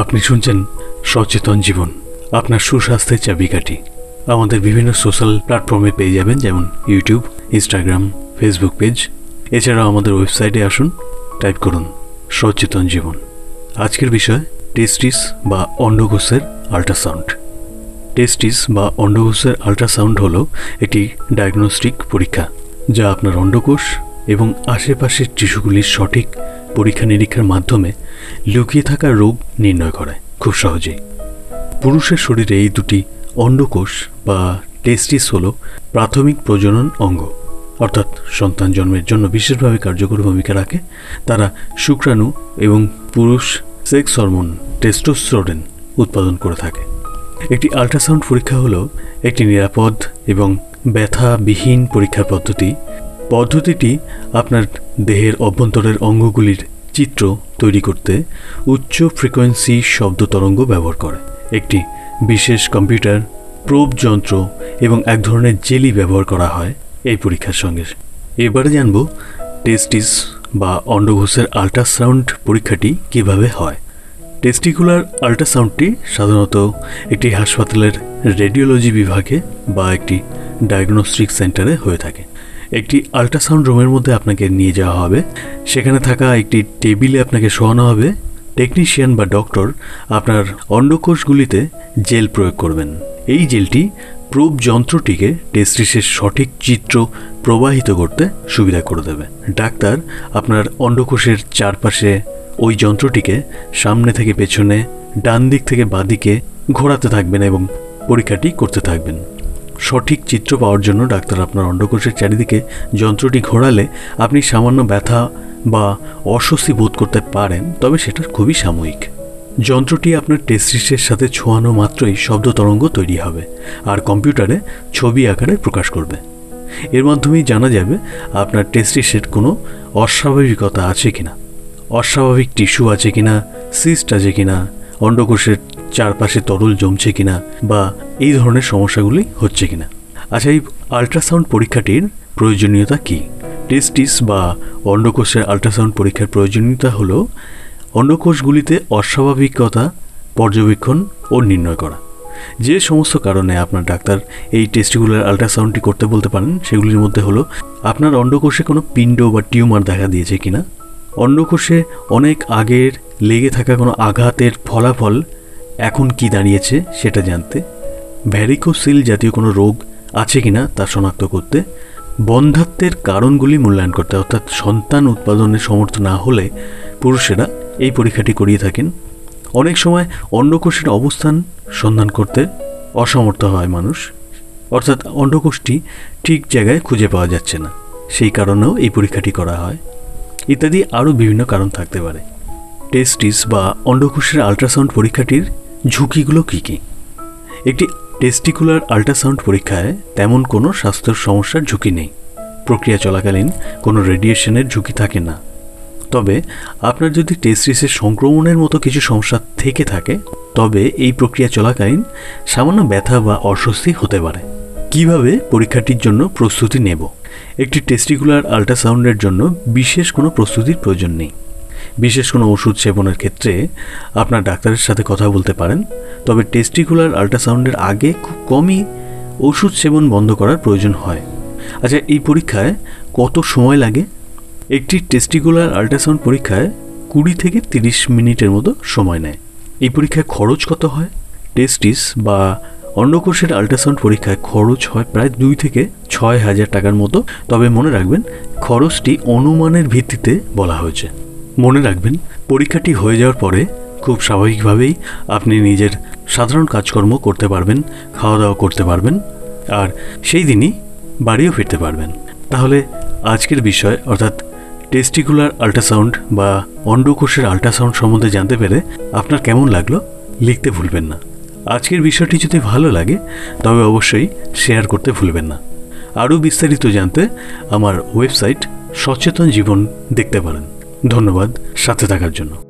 আপনি শুনছেন সচেতন জীবন। আপনার সুস্বাস্থ্যের চাবিকাঠি আমাদের বিভিন্ন সোশ্যাল প্ল্যাটফর্মে পেয়ে যাবেন, যেমন ইউটিউব ইনস্টাগ্রাম ফেসবুক পেজ এছাড়াও আমাদের ওয়েবসাইটে আসুন টাইপ করুন, সচেতন জীবন। আজকের বিষয় টেস্টিস বা অন্ডকোষের আল্ট্রাসাউন্ড টেস্টিস বা অন্ডকোষের আল্ট্রাসাউন্ড হলো একটি ডায়াগনস্টিক পরীক্ষা, যা আপনার অন্ডকোষ এবং আশেপাশের টিস্যুগুলির সঠিক পরীক্ষা নিরীক্ষার মাধ্যমে লুকিয়ে থাকা রোগ নির্ণয় করে, খুব সহজেই। পুরুষের শরীরে এই দুটি অন্ডকোষ বা টেস্টিস হল প্রাথমিক প্রজনন অঙ্গ। অর্থাৎ সন্তান জন্মের জন্য বিশেষভাবে কার্যকর ভূমিকা রাখে। তারা শুক্রাণু এবং পুরুষ সেক্স হরমোন টেস্টোস্টেরন উৎপাদন করে থাকে। একটি আল্ট্রাসাউন্ড পরীক্ষা হলো একটি নিরাপদ এবং ব্যথাবিহীন পরীক্ষা পদ্ধতি পদ্ধতিটি আপনার দেহের অভ্যন্তরের অঙ্গগুলির চিত্র তৈরি করতে উচ্চ ফ্রিকোয়েন্সি শব্দ তরঙ্গ ব্যবহার করে। একটি বিশেষ কম্পিউটার, প্রোব যন্ত্র এবং এক ধরনের জেলি ব্যবহার করা হয় এই পরীক্ষার সঙ্গে। এবারে জানব টেস্টিস বা অন্ডঘোষের আল্ট্রাসাউন্ড পরীক্ষাটি কীভাবে হয়। টেস্টিকুলার আল্ট্রাসাউন্ডটি সাধারণত একটি হাসপাতালের রেডিওলজি বিভাগে বা একটি ডায়াগনস্টিক সেন্টারে হয়ে থাকে। একটি আল্ট্রাসাউন্ড রুমের মধ্যে আপনাকে নিয়ে যাওয়া হবে। সেখানে থাকা একটি টেবিলে আপনাকে শোয়ানো হবে। টেকনিশিয়ান বা ডক্টর আপনার অন্ডকোষগুলিতে জেল প্রয়োগ করবেন। এই জেলটি প্রোব যন্ত্রটিকে টেস্টিসের সঠিক চিত্র প্রবাহিত করতে সুবিধা করে দেবে। ডাক্তার আপনার অন্ডকোষের চারপাশে ওই যন্ত্রটিকে সামনে থেকে পেছনে ডান দিক থেকে বাঁদিকে ঘোরাতে থাকবেন এবং পরীক্ষাটি করতে থাকবেন। সঠিক চিত্র পাওয়ার জন্য ডাক্তার আপনার অন্ডকোষের চারিদিকে যন্ত্রটি ঘোরালে আপনি সামান্য ব্যথা বা অস্বস্তি বোধ করতে পারেন, তবে সেটা খুবই সাময়িক। যন্ত্রটি আপনার টেস্টিসের সাথে ছোঁয়ানো মাত্রই শব্দ তরঙ্গ তৈরি হবে আর কম্পিউটারে ছবি আকারে প্রকাশ করবে। এর মাধ্যমেই জানা যাবে আপনার টেস্টিসের কোনো অস্বাভাবিকতা আছে কিনা, অস্বাভাবিক টিস্যু আছে কিনা, সিস্ট আছে কিনা, অন্ডকোষের চারপাশে তরল জমছে কিনা বা এই ধরনের সমস্যাগুলি হচ্ছে কিনা। আচ্ছা এই আল্ট্রাসাউন্ড পরীক্ষাটির প্রয়োজনীয়তা কি? টেস্টিস বা অন্ডকোষের আল্ট্রাসাউন্ড পরীক্ষার প্রয়োজনীয়তা হলো অন্ডকোষগুলিতে অস্বাভাবিকতা, পর্যবেক্ষণ ও নির্ণয় করা। যে সমস্ত কারণে আপনার ডাক্তার এই টেস্টিকুলার আল্ট্রাসাউন্ডটি করতে বলতে পারেন, সেগুলির মধ্যে হলো, আপনার অন্ডকোষে কোনো পিণ্ড বা টিউমার দেখা দিয়েছে কিনা? অন্ডকোষে অনেক আগের লেগে থাকা কোনো আঘাতের ফলাফল এখন কি দাঁড়িয়েছে সেটা জানতে ভ্যারিকোসিল জাতীয় কোনো রোগ আছে কিনা তা শনাক্ত করতে বন্ধাত্বের কারণগুলি মূল্যায়ন করতে, অর্থাৎ সন্তান উৎপাদনে সমর্থ না হলে পুরুষেরা এই পরীক্ষাটি করিয়ে থাকেন। অনেক সময় অন্ডকোষের অবস্থান সন্ধান করতে অসমর্থ হয় মানুষ, অর্থাৎ অন্ডকোষটি ঠিক জায়গায় খুঁজে পাওয়া যাচ্ছে না, সেই কারণেও এই পরীক্ষাটি করা হয়। ইত্যাদি আরও বিভিন্ন কারণ থাকতে পারে। টেস্টিস বা অন্ডকোষের আল্ট্রাসাউন্ড পরীক্ষাটির ঝুঁকিগুলো কী কী? একটি টেস্টিকুলার আল্ট্রাসাউন্ড পরীক্ষায় তেমন কোনো স্বাস্থ্য সমস্যার ঝুঁকি নেই। প্রক্রিয়া চলাকালীন কোনো রেডিয়েশনের ঝুঁকি থাকে না। তবে আপনার যদি টেস্টিসের সংক্রমণের মতো কিছু সমস্যা থেকে থাকে, তবে এই প্রক্রিয়া চলাকালীন সামান্য ব্যথা বা অস্বস্তি হতে পারে। কীভাবে? পরীক্ষাটির জন্য প্রস্তুতি নেব। একটি টেস্টিকুলার আল্ট্রাসাউন্ডের জন্য বিশেষ কোনো প্রস্তুতির প্রয়োজন নেই। বিশেষ কোনো ওষুধ সেবনের ক্ষেত্রে আপনার ডাক্তারের সাথে কথা বলতে পারেন। তবে টেস্টিকুলার আল্ট্রাসাউন্ডের আগে খুব কমই ওষুধ সেবন বন্ধ করার প্রয়োজন হয়। আচ্ছা এই পরীক্ষায় কত সময় লাগে? একটি টেস্টিকুলার আল্ট্রাসাউন্ড পরীক্ষায় কুড়ি থেকে তিরিশ মিনিটের মতো সময় নেয়। এই পরীক্ষায় খরচ কত হয়? টেস্টিস বা অন্ডকোষের আল্ট্রাসাউন্ড পরীক্ষায় খরচ হয় প্রায় দুই থেকে ছয় হাজার টাকার মতো। তবে মনে রাখবেন, খরচটি অনুমানের ভিত্তিতে বলা হয়েছে। মনে রাখবেন, পরীক্ষাটি হয়ে যাওয়ার পরে খুব স্বাভাবিকভাবেই আপনি নিজের সাধারণ কাজকর্ম করতে পারবেন খাওয়া দাওয়া করতে পারবেন, আর সেই দিনই বাড়িও ফিরতে পারবেন। তাহলে আজকের বিষয়, অর্থাৎ টেস্টিকুলার আল্ট্রাসাউন্ড বা অন্ডকোষের আল্ট্রাসাউন্ড সম্বন্ধে জানতে পেরে আপনার কেমন লাগল লিখতে ভুলবেন না। আজকের বিষয়টি যদি ভালো লাগে, তবে অবশ্যই শেয়ার করতে ভুলবেন না। আরও বিস্তারিত জানতে আমার ওয়েবসাইট সচেতন জীবন দেখতে পারেন। ধন্যবাদ সাথে থাকার জন্য।